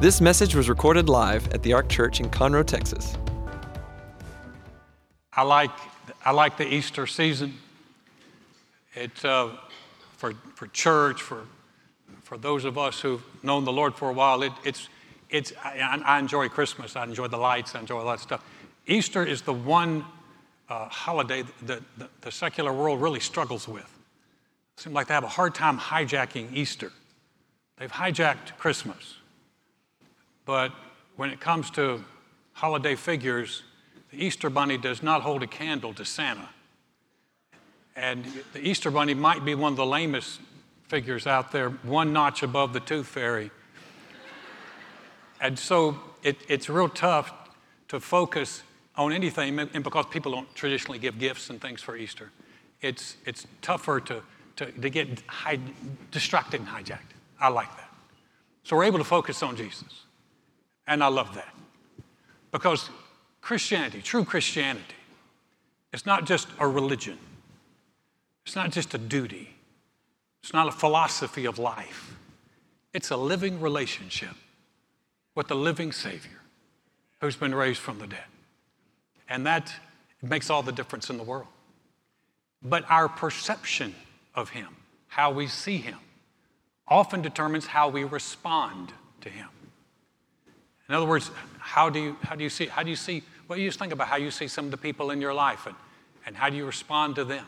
This message was recorded live at the Ark Church in Conroe, Texas. I like, I like the Easter season. It's uh, for, for church, for, for those of us who've known the Lord for a while. It, it's, it's, I, I enjoy Christmas. I enjoy the lights. I enjoy all that stuff. Easter is the one uh, holiday that the, the secular world really struggles with. It seems like they have a hard time hijacking Easter. They've hijacked Christmas. But when it comes to holiday figures, the Easter Bunny does not hold a candle to Santa. And the Easter Bunny might be one of the lamest figures out there, one notch above the Tooth Fairy. and so it, it's real tough to focus on anything, and because people don't traditionally give gifts and things for Easter, it's, it's tougher to, to, to get high, distracted and hijacked. I like that. So we're able to focus on Jesus. And I love that. Because Christianity, true Christianity, it's not just a religion, it's not just a duty, it's not a philosophy of life. It's a living relationship with the living Savior who's been raised from the dead. And that makes all the difference in the world. But our perception of Him, how we see Him, often determines how we respond to Him. In other words, how do you, how do you see, how do you see, well, you just think about how you see some of the people in your life and, and how do you respond to them?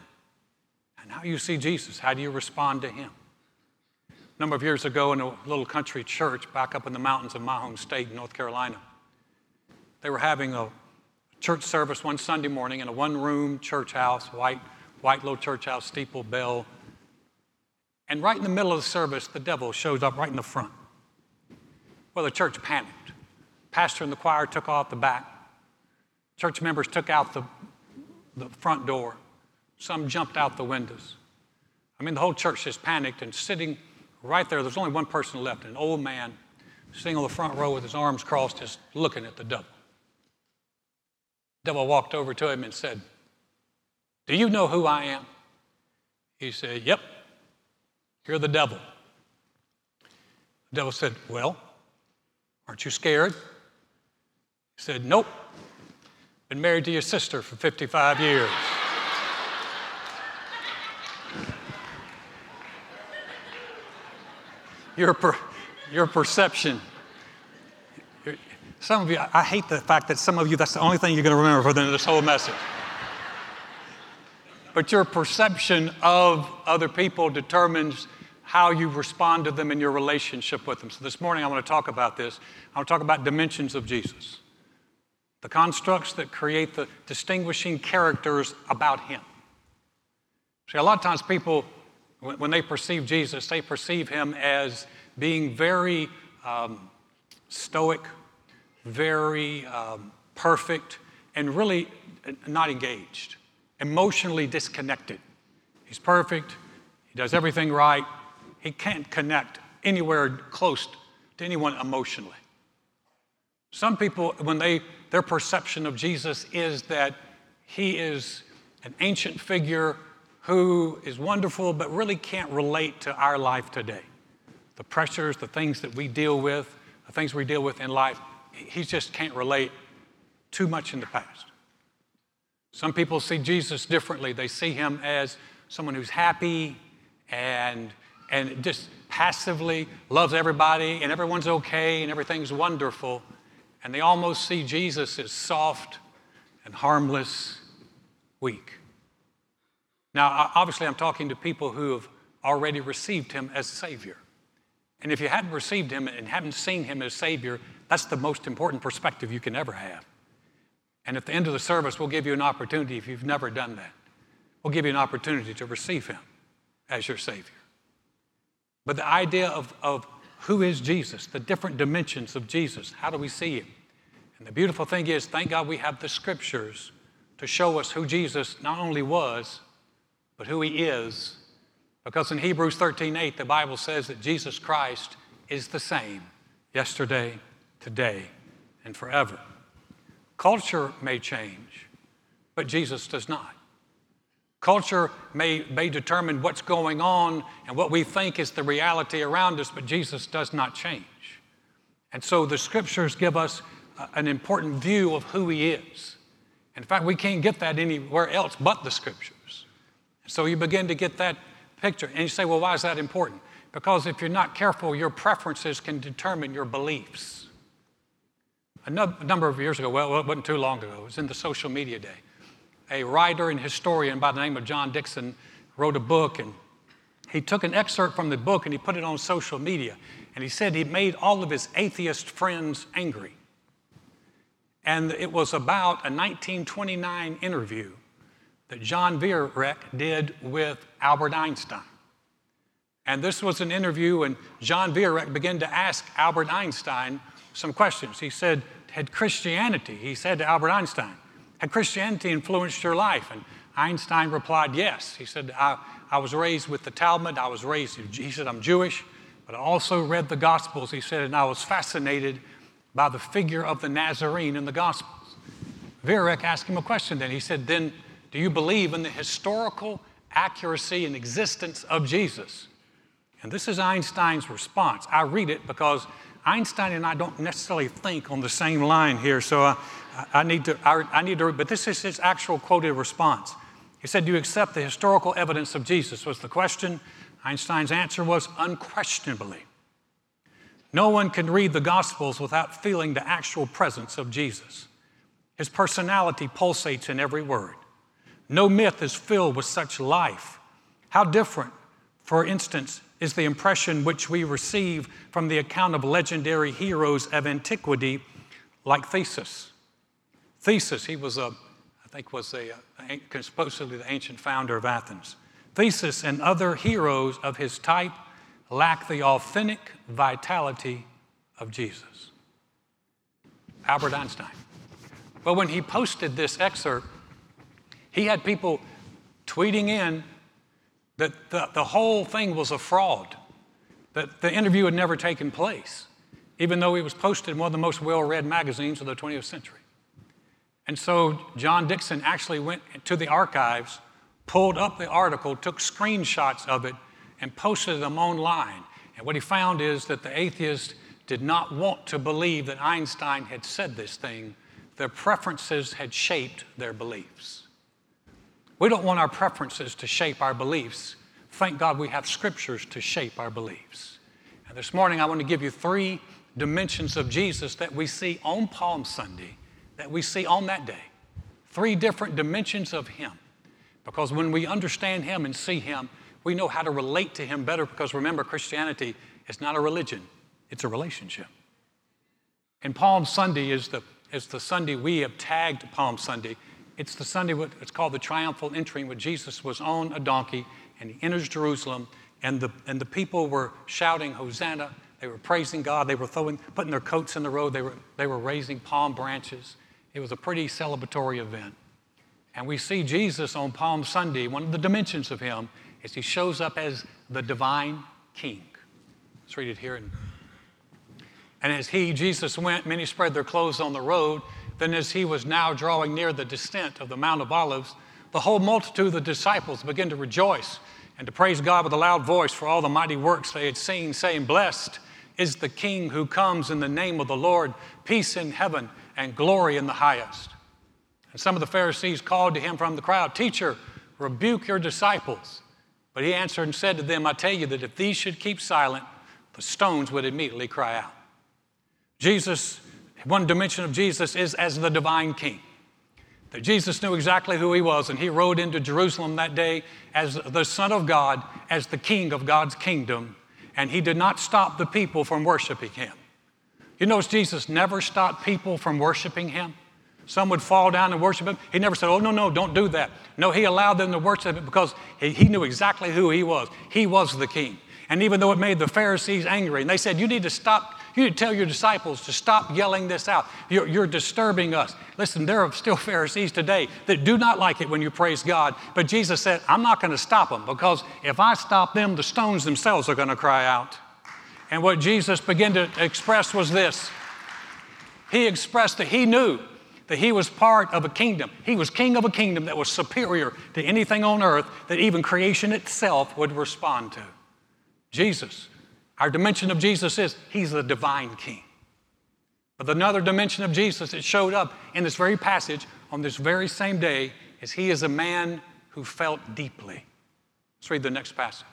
And how you see Jesus, how do you respond to him? A number of years ago in a little country church back up in the mountains of my home state, North Carolina, they were having a church service one Sunday morning in a one room church house, white, white little church house, steeple, bell. And right in the middle of the service, the devil shows up right in the front. Well, the church panicked. Pastor and the choir took off the back. Church members took out the, the front door. Some jumped out the windows. I mean, the whole church just panicked and sitting right there, there's only one person left, an old man sitting on the front row with his arms crossed, just looking at the devil. The devil walked over to him and said, Do you know who I am? He said, Yep, you're the devil. The devil said, Well, aren't you scared? He said, Nope. Been married to your sister for 55 years. your, per, your perception. Some of you, I hate the fact that some of you, that's the only thing you're going to remember for this whole message. But your perception of other people determines how you respond to them in your relationship with them. So this morning I want to talk about this. I want to talk about dimensions of Jesus the constructs that create the distinguishing characters about him. See, a lot of times people, when they perceive Jesus, they perceive him as being very um, stoic, very um, perfect, and really not engaged, emotionally disconnected. He's perfect, he does everything right, he can't connect anywhere close to anyone emotionally. Some people, when they their perception of Jesus is that he is an ancient figure who is wonderful but really can't relate to our life today. The pressures, the things that we deal with, the things we deal with in life, he just can't relate too much in the past. Some people see Jesus differently. They see him as someone who's happy and, and just passively loves everybody and everyone's okay and everything's wonderful and they almost see Jesus as soft and harmless, weak. Now, obviously, I'm talking to people who have already received him as Savior. And if you hadn't received him and haven't seen him as Savior, that's the most important perspective you can ever have. And at the end of the service, we'll give you an opportunity, if you've never done that, we'll give you an opportunity to receive him as your Savior. But the idea of, of who is Jesus, the different dimensions of Jesus, how do we see him? And the beautiful thing is, thank God we have the scriptures to show us who Jesus not only was, but who he is. Because in Hebrews 13 8, the Bible says that Jesus Christ is the same yesterday, today, and forever. Culture may change, but Jesus does not. Culture may, may determine what's going on and what we think is the reality around us, but Jesus does not change. And so the scriptures give us an important view of who he is. In fact, we can't get that anywhere else but the scriptures. So you begin to get that picture. And you say, well, why is that important? Because if you're not careful, your preferences can determine your beliefs. A number of years ago, well, it wasn't too long ago, it was in the social media day. A writer and historian by the name of John Dickson wrote a book, and he took an excerpt from the book and he put it on social media. And he said he made all of his atheist friends angry. And it was about a 1929 interview that John Viereck did with Albert Einstein. And this was an interview, and John Viereck began to ask Albert Einstein some questions. He said, Had Christianity, he said to Albert Einstein, had Christianity influenced your life? And Einstein replied, Yes. He said, I, I was raised with the Talmud. I was raised, he said, I'm Jewish. But I also read the Gospels, he said, and I was fascinated by the figure of the Nazarene in the Gospels. Viereck asked him a question then. He said, Then do you believe in the historical accuracy and existence of Jesus? And this is Einstein's response. I read it because Einstein and I don't necessarily think on the same line here, so I, I need to, I, I need to, but this is his actual quoted response. He said, Do you accept the historical evidence of Jesus? was the question. Einstein's answer was unquestionably. No one can read the Gospels without feeling the actual presence of Jesus. His personality pulsates in every word. No myth is filled with such life. How different, for instance, is the impression which we receive from the account of legendary heroes of antiquity like Theseus. Theseus, he was a, I think was a, a supposedly the ancient founder of Athens. Theseus and other heroes of his type lack the authentic vitality of Jesus. Albert Einstein. But when he posted this excerpt, he had people tweeting in that the, the whole thing was a fraud, that the interview had never taken place, even though it was posted in one of the most well read magazines of the 20th century. And so John Dickson actually went to the archives pulled up the article, took screenshots of it, and posted them online. And what he found is that the atheists did not want to believe that Einstein had said this thing. Their preferences had shaped their beliefs. We don't want our preferences to shape our beliefs. Thank God we have scriptures to shape our beliefs. And this morning I want to give you three dimensions of Jesus that we see on Palm Sunday, that we see on that day. Three different dimensions of Him because when we understand Him and see Him, we know how to relate to Him better because remember, Christianity is not a religion, it's a relationship. And Palm Sunday is the, is the Sunday we have tagged Palm Sunday. It's the Sunday, it's called the triumphal entry, where Jesus was on a donkey and he enters Jerusalem, and the, and the people were shouting, Hosanna. They were praising God. They were throwing, putting their coats in the road. They were, they were raising palm branches. It was a pretty celebratory event. And we see Jesus on Palm Sunday, one of the dimensions of him is he shows up as the divine king. Let's read it here. And as he, Jesus, went, many spread their clothes on the road. Then, as he was now drawing near the descent of the Mount of Olives, the whole multitude of the disciples began to rejoice and to praise God with a loud voice for all the mighty works they had seen, saying, Blessed is the King who comes in the name of the Lord, peace in heaven and glory in the highest. And some of the Pharisees called to him from the crowd, Teacher, rebuke your disciples. But he answered and said to them, I tell you that if these should keep silent, the stones would immediately cry out. Jesus, one dimension of Jesus is as the divine king. That Jesus knew exactly who he was, and he rode into Jerusalem that day as the Son of God, as the king of God's kingdom, and he did not stop the people from worshiping him. You notice Jesus never stopped people from worshiping him. Some would fall down and worship him. He never said, Oh, no, no, don't do that. No, he allowed them to worship him because he, he knew exactly who he was. He was the king. And even though it made the Pharisees angry, and they said, You need to stop, you need to tell your disciples to stop yelling this out. You're, you're, disturbing us. Listen, there are still Pharisees today that do not like it when you praise God. But Jesus said, I'm not going to stop them because if I stop them, the stones themselves are going to cry out. And what Jesus began to express was this He expressed that He knew that he was part of a kingdom. He was king of a kingdom that was superior to anything on earth that even creation itself would respond to. Jesus, our dimension of Jesus is he's the divine king. But another dimension of Jesus that showed up in this very passage on this very same day is he is a man who felt deeply. Let's read the next passage.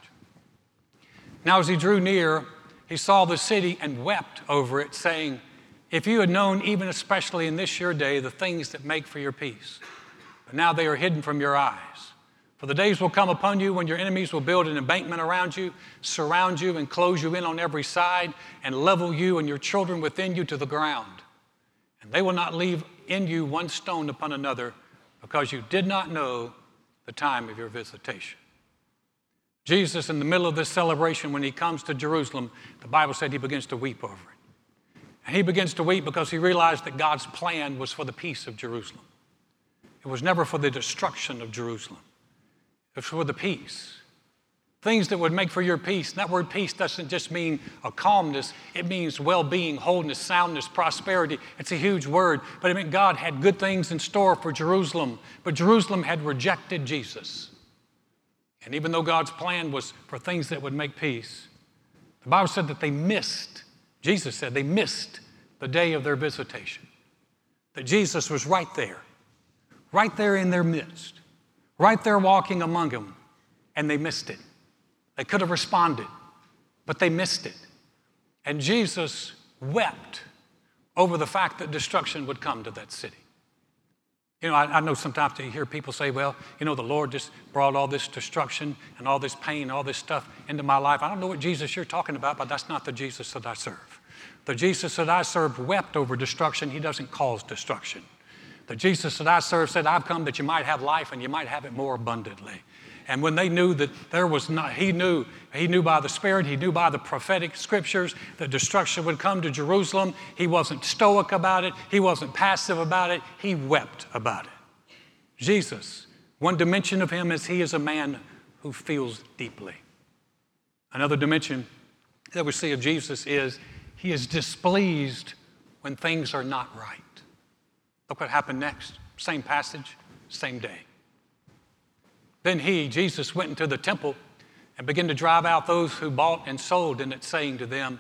Now, as he drew near, he saw the city and wept over it, saying, If you had known, even especially in this your day, the things that make for your peace, but now they are hidden from your eyes. For the days will come upon you when your enemies will build an embankment around you, surround you, and close you in on every side, and level you and your children within you to the ground. And they will not leave in you one stone upon another, because you did not know the time of your visitation. Jesus, in the middle of this celebration, when he comes to Jerusalem, the Bible said he begins to weep over it. And he begins to weep because he realized that God's plan was for the peace of Jerusalem. It was never for the destruction of Jerusalem, it was for the peace. Things that would make for your peace. And that word peace doesn't just mean a calmness, it means well being, wholeness, soundness, prosperity. It's a huge word, but it meant God had good things in store for Jerusalem, but Jerusalem had rejected Jesus. And even though God's plan was for things that would make peace, the Bible said that they missed, Jesus said they missed the day of their visitation. That Jesus was right there, right there in their midst, right there walking among them, and they missed it. They could have responded, but they missed it. And Jesus wept over the fact that destruction would come to that city. You know, I, I, know sometimes you hear people say, well, you know, the Lord just brought all this destruction and all this pain, all this stuff into my life. I don't know what Jesus you're talking about, but that's not the Jesus that I serve. The Jesus that I serve wept over destruction. He doesn't cause destruction. The Jesus that I serve said, I've come that you might have life and you might have it more abundantly. And when they knew that there was not, he knew, he knew by the Spirit, he knew by the prophetic scriptures that destruction would come to Jerusalem. He wasn't stoic about it, he wasn't passive about it, he wept about it. Jesus, one dimension of him is he is a man who feels deeply. Another dimension that we see of Jesus is he is displeased when things are not right. Look what happened next. Same passage, same day. Then he, Jesus, went into the temple and began to drive out those who bought and sold in it, saying to them,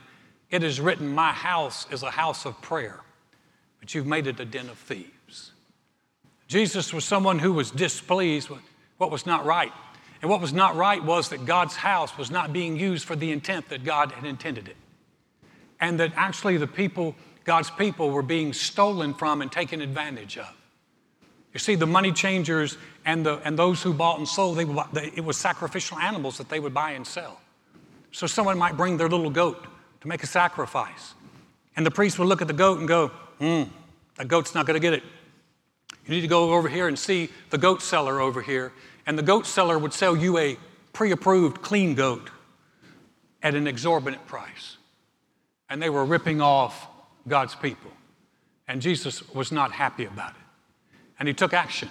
It is written, My house is a house of prayer, but you've made it a den of thieves. Jesus was someone who was displeased with what was not right. And what was not right was that God's house was not being used for the intent that God had intended it. And that actually the people, God's people, were being stolen from and taken advantage of. You see, the money changers and, the, and those who bought and sold, they, they, it was sacrificial animals that they would buy and sell. So someone might bring their little goat to make a sacrifice. And the priest would look at the goat and go, hmm, that goat's not going to get it. You need to go over here and see the goat seller over here. And the goat seller would sell you a pre approved clean goat at an exorbitant price. And they were ripping off God's people. And Jesus was not happy about it and he took action.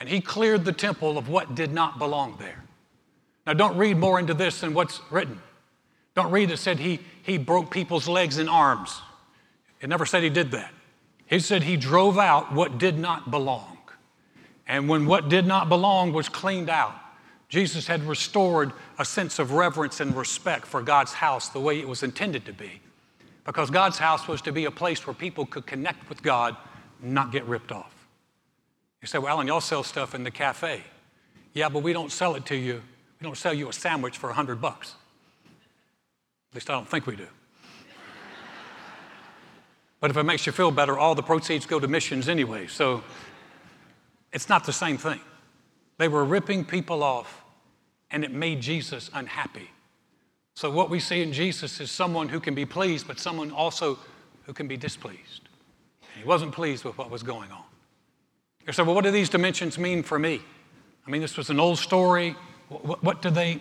And he cleared the temple of what did not belong there. Now, don't read more into this than what's written. Don't read it said he, he broke people's legs and arms. It never said he did that. He said he drove out what did not belong. And when what did not belong was cleaned out, Jesus had restored a sense of reverence and respect for God's house the way it was intended to be. Because God's house was to be a place where people could connect with God, not get ripped off. You say, well, Alan, y'all sell stuff in the cafe. Yeah, but we don't sell it to you. We don't sell you a sandwich for 100 bucks. At least I don't think we do. but if it makes you feel better, all the proceeds go to missions anyway. So it's not the same thing. They were ripping people off, and it made Jesus unhappy. So what we see in Jesus is someone who can be pleased, but someone also who can be displeased. And he wasn't pleased with what was going on. You say, well, what do these dimensions mean for me? I mean, this was an old story. What, what, do they,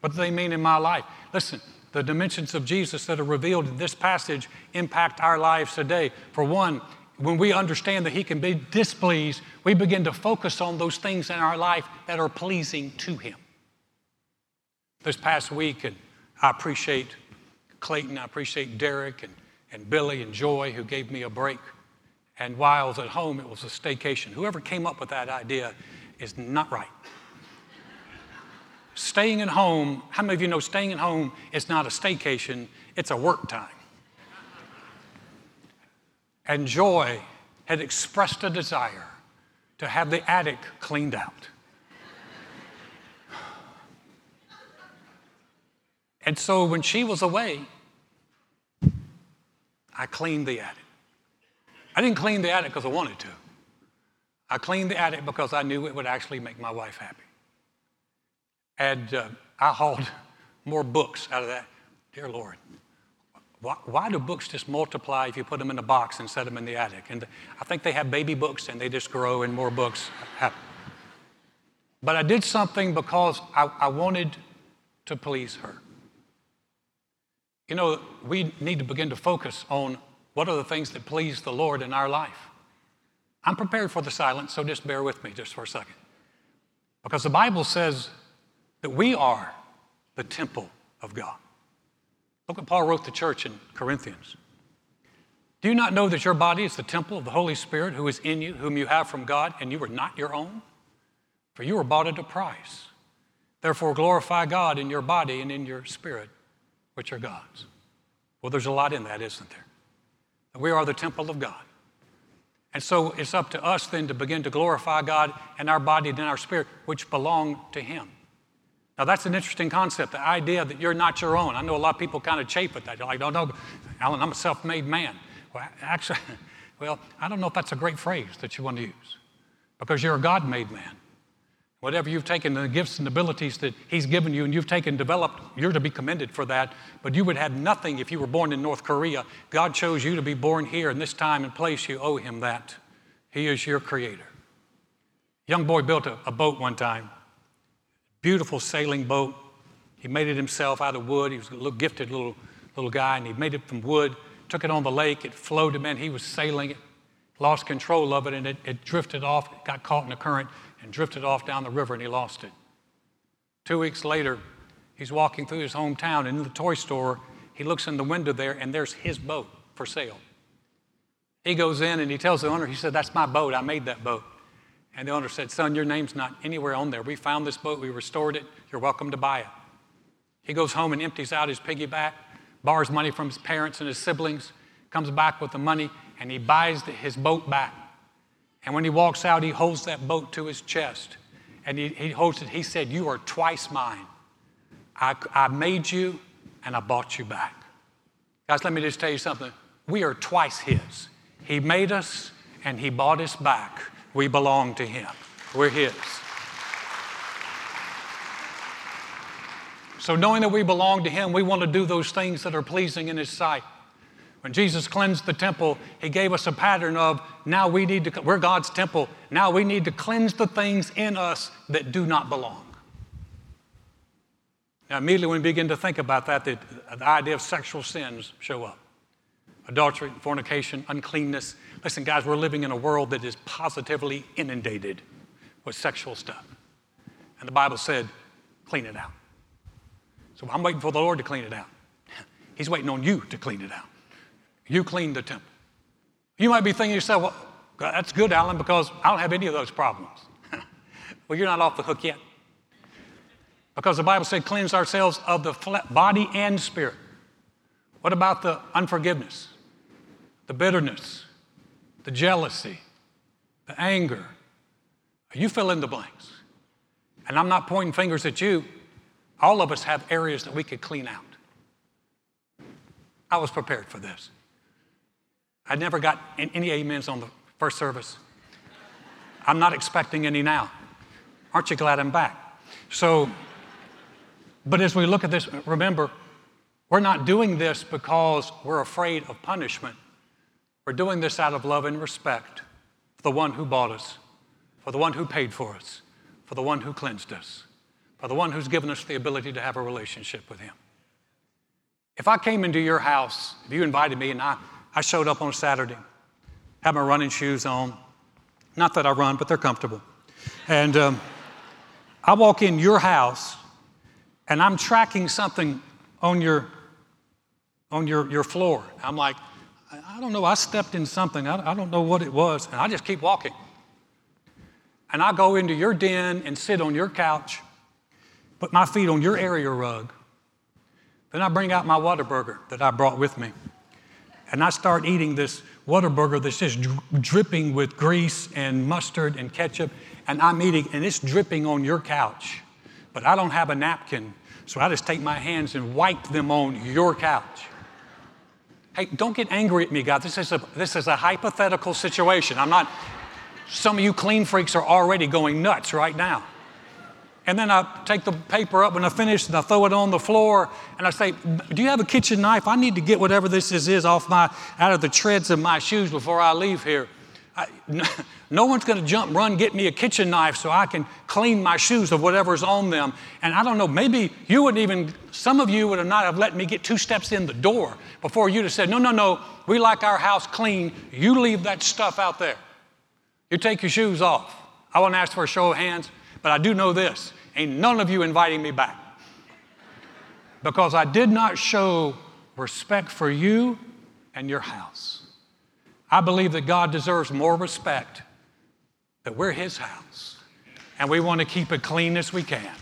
what do they mean in my life? Listen, the dimensions of Jesus that are revealed in this passage impact our lives today. For one, when we understand that He can be displeased, we begin to focus on those things in our life that are pleasing to Him. This past week, and I appreciate Clayton, I appreciate Derek and, and Billy and Joy who gave me a break. And while I was at home, it was a staycation. Whoever came up with that idea is not right. staying at home, how many of you know staying at home is not a staycation, it's a work time? and Joy had expressed a desire to have the attic cleaned out. And so when she was away, I cleaned the attic. I didn't clean the attic because I wanted to. I cleaned the attic because I knew it would actually make my wife happy. And uh, I hauled more books out of that. Dear Lord, why, why, do books just multiply if you put them in a box and set them in the attic? And I think they have baby books and they just grow and more books happen. But I did something because I, I wanted to please her. You know, we need to begin to focus on what are the things that please the Lord in our life. I'm prepared for the silence, so just bear with me just for a second. Because the Bible says that we are the temple of God. Look what Paul wrote the church in Corinthians. Do you not know that your body is the temple of the Holy Spirit who is in you, whom you have from God, and you are not your own? For you were bought at a price. Therefore, glorify God in your body and in your spirit, which are God's. Well, there's a lot in that, isn't there? We are the temple of God. And so it's up to us then to begin to glorify God in our body and in our spirit, which belong to Him. Now, that's an interesting concept, the idea that you're not your own. I know a lot of people kind of chafe at that. They're like, no, no, Alan, I'm a self made man. Well, actually, well, I don't know if that's a great phrase that you want to use because you're a God made man. Whatever you've taken, the gifts and abilities that He's given you and you've taken, developed, you're to be commended for that. But you would have nothing if you were born in North Korea. God chose you to be born here in this time and place. You owe Him that. He is your creator. Young boy built a, a boat one time, beautiful sailing boat. He made it himself out of wood. He was a little gifted little, little guy, and he made it from wood, took it on the lake. It floated, man. He was sailing it, lost control of it, and it, it drifted off, got caught in the current and drifted off down the river and he lost it. Two weeks later, he's walking through his hometown and in the toy store, he looks in the window there and there's his boat for sale. He goes in and he tells the owner, he said, That's my boat. I made that boat. And the owner said, Son, your name's not anywhere on there. We found this boat, we restored it. You're welcome to buy it. He goes home and empties out his piggyback, borrows money from his parents and his siblings, comes back with the money, and he buys his boat back. And when he walks out, he holds that boat to his chest. And he, he holds it. He said, You are twice mine. I, I made you and I bought you back. Guys, let me just tell you something. We are twice his. He made us and he bought us back. We belong to him. We're his. So, knowing that we belong to him, we want to do those things that are pleasing in his sight. When Jesus cleansed the temple, he gave us a pattern of now we need to, we're God's temple, now we need to cleanse the things in us that do not belong. Now, immediately when we begin to think about that, the, the idea of sexual sins show up adultery, fornication, uncleanness. Listen, guys, we're living in a world that is positively inundated with sexual stuff. And the Bible said, clean it out. So I'm waiting for the Lord to clean it out. He's waiting on you to clean it out. You clean the temple. You might be thinking to yourself, well, that's good, Alan, because I don't have any of those problems. well, you're not off the hook yet. Because the Bible said, cleanse ourselves of the body and spirit. What about the unforgiveness, the bitterness, the jealousy, the anger? You fill in the blanks. And I'm not pointing fingers at you. All of us have areas that we could clean out. I was prepared for this. I never got any amens on the first service. I'm not expecting any now. Aren't you glad I'm back? So, but as we look at this, remember, we're not doing this because we're afraid of punishment. We're doing this out of love and respect for the one who bought us, for the one who paid for us, for the one who cleansed us, for the one who's given us the ability to have a relationship with Him. If I came into your house, if you invited me and I I showed up on a Saturday, had my running shoes on. Not that I run, but they're comfortable. And um, I walk in your house and I'm tracking something on your on your, your floor. I'm like, I don't know, I stepped in something. I, I don't know what it was. And I just keep walking. And I go into your den and sit on your couch, put my feet on your area rug. Then I bring out my Whataburger that I brought with me and I start eating this Whataburger that's just dripping with grease and mustard and ketchup, and I'm eating, and it's dripping on your couch. But I don't have a napkin, so I just take my hands and wipe them on your couch. Hey, don't get angry at me, God. This is a, this is a hypothetical situation. I'm not, some of you clean freaks are already going nuts right now. And then I take the paper up when I finish and I throw it on the floor and I say, Do you have a kitchen knife? I need to get whatever this is, is off my, out of the treads of my shoes before I leave here. I, no, one's going to jump, run, get me a kitchen knife so I can clean my shoes of whatever's on them. And I don't know, maybe you wouldn't even, some of you would have not have let me get two steps in the door before you'd have said, No, no, no, we like our house clean. You leave that stuff out there. You take your shoes off. I want to ask for a show of hands. But I do know this ain't none of you inviting me back. Because I did not show respect for you and your house. I believe that God deserves more respect, that we're His house, and we want to keep it clean as we can.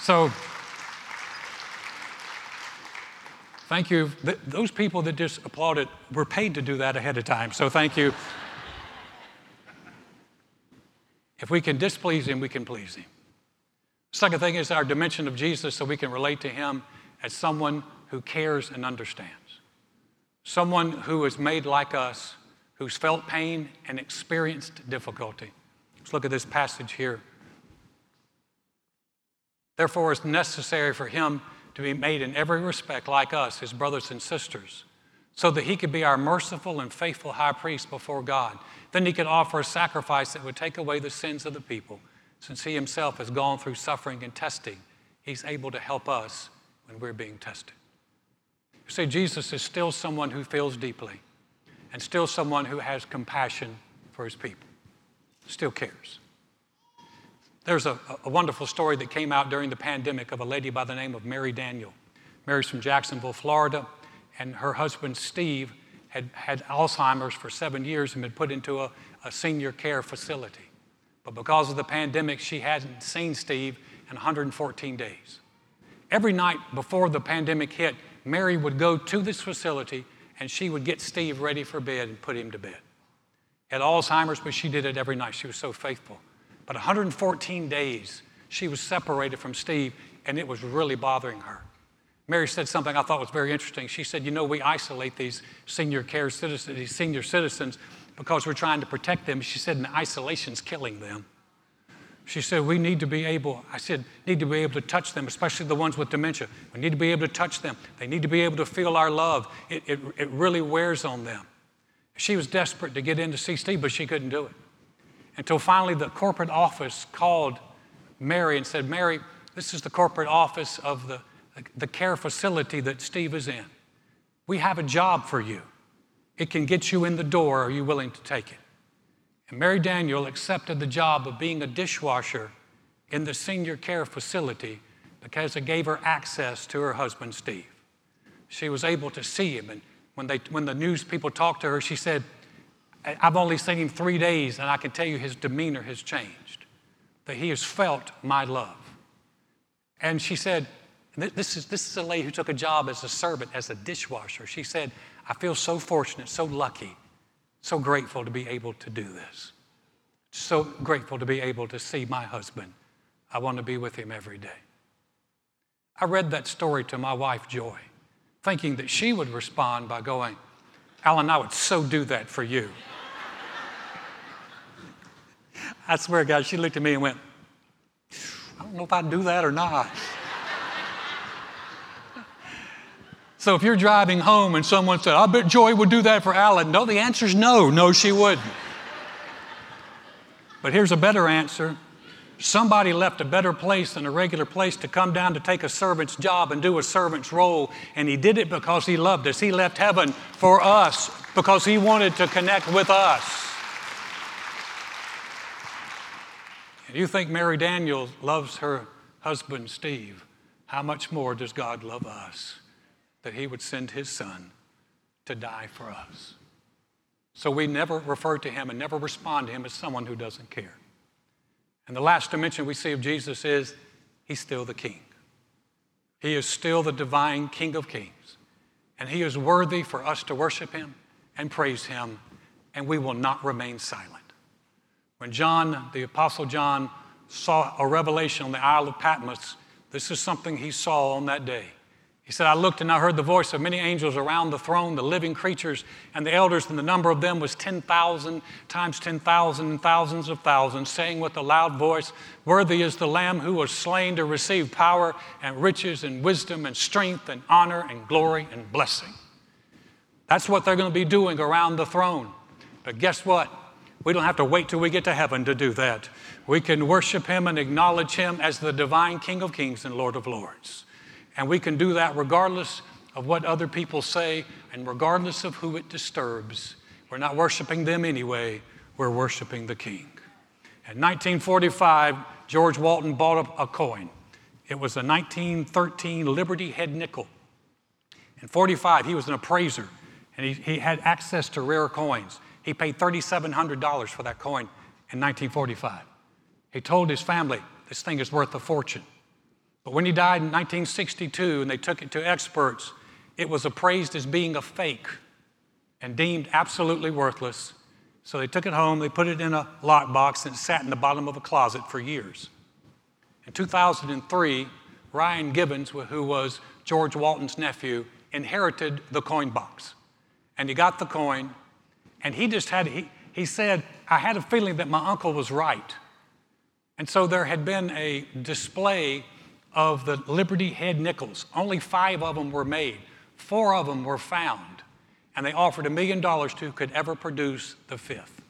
So, thank you. those people that just applauded were paid to do that ahead of time, so thank you. If we can displease him, we can please him. Second thing is our dimension of Jesus so we can relate to him as someone who cares and understands. Someone who is made like us, who's felt pain and experienced difficulty. Let's look at this passage here. Therefore, it's necessary for him to be made in every respect like us, his brothers and sisters, so that he could be our merciful and faithful high priest before God. Then he could offer a sacrifice that would take away the sins of the people. Since he himself has gone through suffering and testing, he's able to help us when we're being tested. You see, Jesus is still someone who feels deeply and still someone who has compassion for his people, still cares. There's a, a, wonderful story that came out during the pandemic of a lady by the name of Mary Daniel. Mary's from Jacksonville, Florida, and her husband, Steve, had had Alzheimer's for seven years and been put into a, a senior care facility. But because of the pandemic, she hadn't seen Steve in 114 days. Every night before the pandemic hit, Mary would go to this facility and she would get Steve ready for bed and put him to bed. He had Alzheimer's, but she did it every night. She was so faithful. But 114 days, she was separated from Steve, and it was really bothering her. Mary said something I thought was very interesting. She said, You know, we isolate these senior care citizens, these senior citizens, because we're trying to protect them. She said, And isolation's killing them. She said, We need to be able, I said, need to be able to touch them, especially the ones with dementia. We need to be able to touch them. They need to be able to feel our love. It, it, it really wears on them. She was desperate to get into to but she couldn't do it. Until finally the corporate office called Mary and said, Mary, this is the corporate office of the the care facility that Steve is in. We have a job for you. It can get you in the door. Are you willing to take it? And Mary Daniel accepted the job of being a dishwasher in the senior care facility because it gave her access to her husband, Steve. She was able to see him. And when, they, when the news people talked to her, she said, I've only seen him three days, and I can tell you his demeanor has changed, that he has felt my love. And she said, this is, this is a lady who took a job as a servant, as a dishwasher. She said, I feel so fortunate, so lucky, so grateful to be able to do this. So grateful to be able to see my husband. I want to be with him every day. I read that story to my wife, Joy, thinking that she would respond by going, Alan, I would so do that for you. I swear, God, she looked at me and went, I don't know if I'd do that or not. So if you're driving home and someone said, I bet Joy would do that for Alan, no, the answer is no. No, she wouldn't. But here's a better answer. Somebody left a better place than a regular place to come down to take a servant's job and do a servant's role. And he did it because he loved us. He left heaven for us because he wanted to connect with us. And you think Mary Daniels loves her husband, Steve. How much more does God love us? That he would send his son to die for us. So we never refer to him and never respond to him as someone who doesn't care. And the last dimension we see of Jesus is he's still the king. He is still the divine king of kings. And he is worthy for us to worship him, and praise Him, and we will not remain silent. When John, the Apostle John, saw a revelation on the Isle of Patmos, this is something he saw on that day. He said, I looked and I heard the voice of many angels around the throne, the living creatures and the elders, and the number of them was 10,000 times 10,000 and thousands of thousands, saying with a loud voice, Worthy is the Lamb who was slain to receive power and riches and wisdom and strength and honor and glory and blessing. That's what they're going to be doing around the throne. But guess what? We don't have to wait till we get to heaven to do that. We can worship Him and acknowledge Him as the divine King of Kings and Lord of Lords. And we can do that regardless of what other people say and regardless of who it disturbs. We're not worshiping them anyway, we're worshiping the King. In 1945, George Walton bought a coin. It was a 1913 Liberty Head nickel. In 45, he was an appraiser and he, he had access to rare coins. He paid $3,700 for that coin in 1945. He told his family, This thing is worth a fortune. But when he died in 1962 and they took it to experts, it was appraised as being a fake and deemed absolutely worthless. So they took it home, they put it in a lockbox, and it sat in the bottom of a closet for years. In 2003, Ryan Gibbons, who was George Walton's nephew, inherited the coin box. And he got the coin, and he just had, he, he said, I had a feeling that my uncle was right. And so there had been a display of the Liberty Head nickels. Only five of them were made, four of them were found, and they offered a million dollars to who could ever produce the fifth.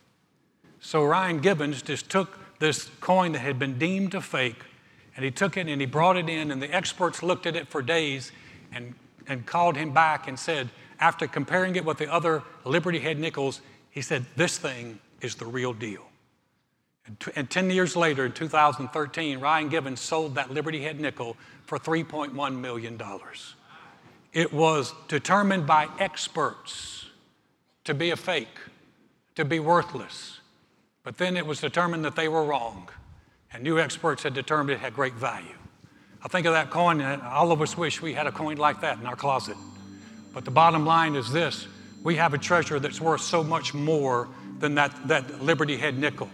So Ryan Gibbons just took this coin that had been deemed a fake, and he took it and he brought it in, and the experts looked at it for days and, and called him back and said, after comparing it with the other Liberty Head nickels, he said, This thing is the real deal. And 10 years later, in 2013, Ryan Gibbons sold that Liberty Head nickel for $3.1 million. It was determined by experts to be a fake, to be worthless. But then it was determined that they were wrong. And new experts had determined it had great value. I think of that coin, and all of us wish we had a coin like that in our closet. But the bottom line is this we have a treasure that's worth so much more than that, that Liberty Head nickel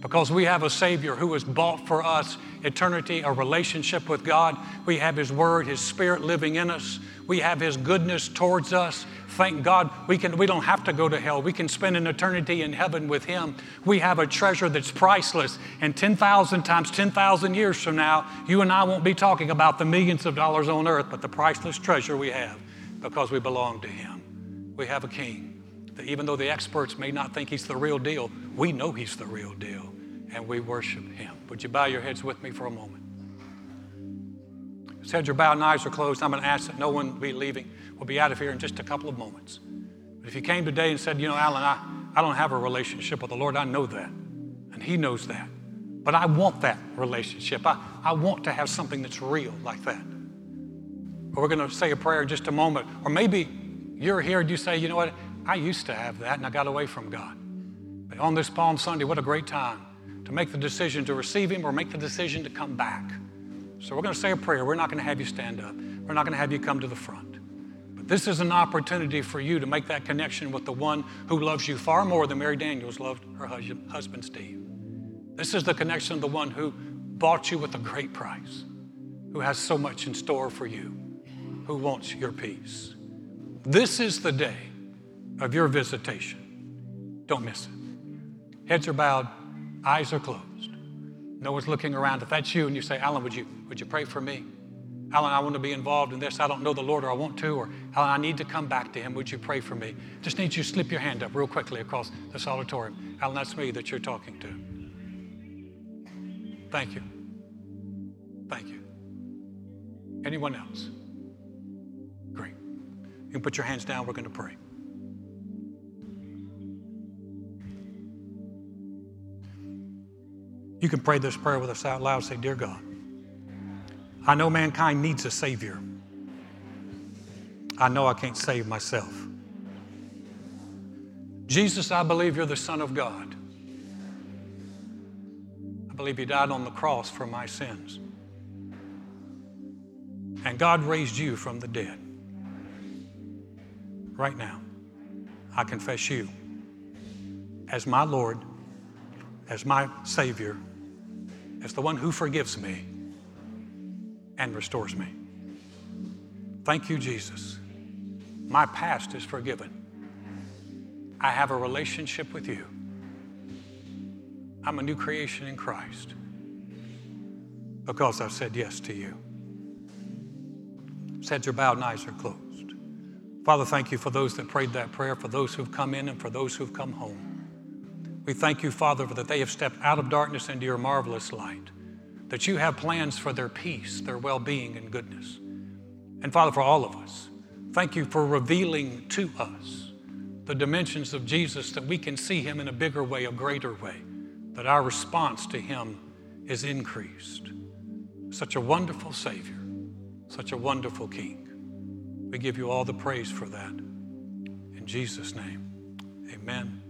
because we have a Savior who has bought for us eternity, a relationship with God. We have His Word, His Spirit living in us. We have His goodness towards us. Thank God we, can, we don't have to go to hell. We can spend an eternity in heaven with Him. We have a treasure that's priceless. And 10,000 times 10,000 years from now, you and I won't be talking about the millions of dollars on earth, but the priceless treasure we have because we belong to Him. We have a King even though the experts may not think he's the real deal, we know he's the real deal and we worship him. Would you bow your heads with me for a moment? As heads are bowed and eyes are closed, I'm going to ask that no one be leaving. We'll be out of here in just a couple of moments. But if you came today and said, you know, Alan, I, I don't have a relationship with the Lord, I know that. And he knows that. But I want that relationship. I, I want to have something that's real like that. But we're going to say a prayer in just a moment. Or maybe you're here and you say, you know what? I used to have that and I got away from God. But on this Palm Sunday, what a great time to make the decision to receive Him or make the decision to come back. So we're going to say a prayer. We're not going to have you stand up, we're not going to have you come to the front. But this is an opportunity for you to make that connection with the one who loves you far more than Mary Daniels loved her husband Steve. This is the connection of the one who bought you with a great price, who has so much in store for you, who wants your peace. This is the day of your visitation. Don't miss it. Heads are bowed, eyes are closed. No one's looking around. If that's you and you say, Alan, would you, would you pray for me? Alan, I want to be involved in this. I don't know the Lord or I want to, or Alan, I need to come back to Him. Would you pray for me? Just need you to slip your hand up real quickly across this auditorium. Alan, that's me that you're talking to. Thank you. Thank you. Anyone else? Great. You can put your hands down. We're going to pray. You can pray this prayer with us out loud. Say, Dear God, I know mankind needs a Savior. I know I can't save myself. Jesus, I believe you're the Son of God. I believe you died on the cross for my sins. And God raised you from the dead right now. I confess you as my Lord, as my Savior, as the one who forgives me and restores me. Thank you, Jesus. My past is forgiven. I have a relationship with you. I'm a new creation in Christ because I've said yes to you. Heads are bowed and eyes are closed. Father, thank you for those that prayed that prayer, for those who've come in, and for those who've come home. We thank you, Father, that they have stepped out of darkness into your marvelous light, that you have plans for their peace, their well being, and goodness. And Father, for all of us, thank you for revealing to us the dimensions of Jesus that we can see him in a bigger way, a greater way, that our response to him is increased. Such a wonderful Savior, such a wonderful King. We give you all the praise for that. In Jesus' name, amen.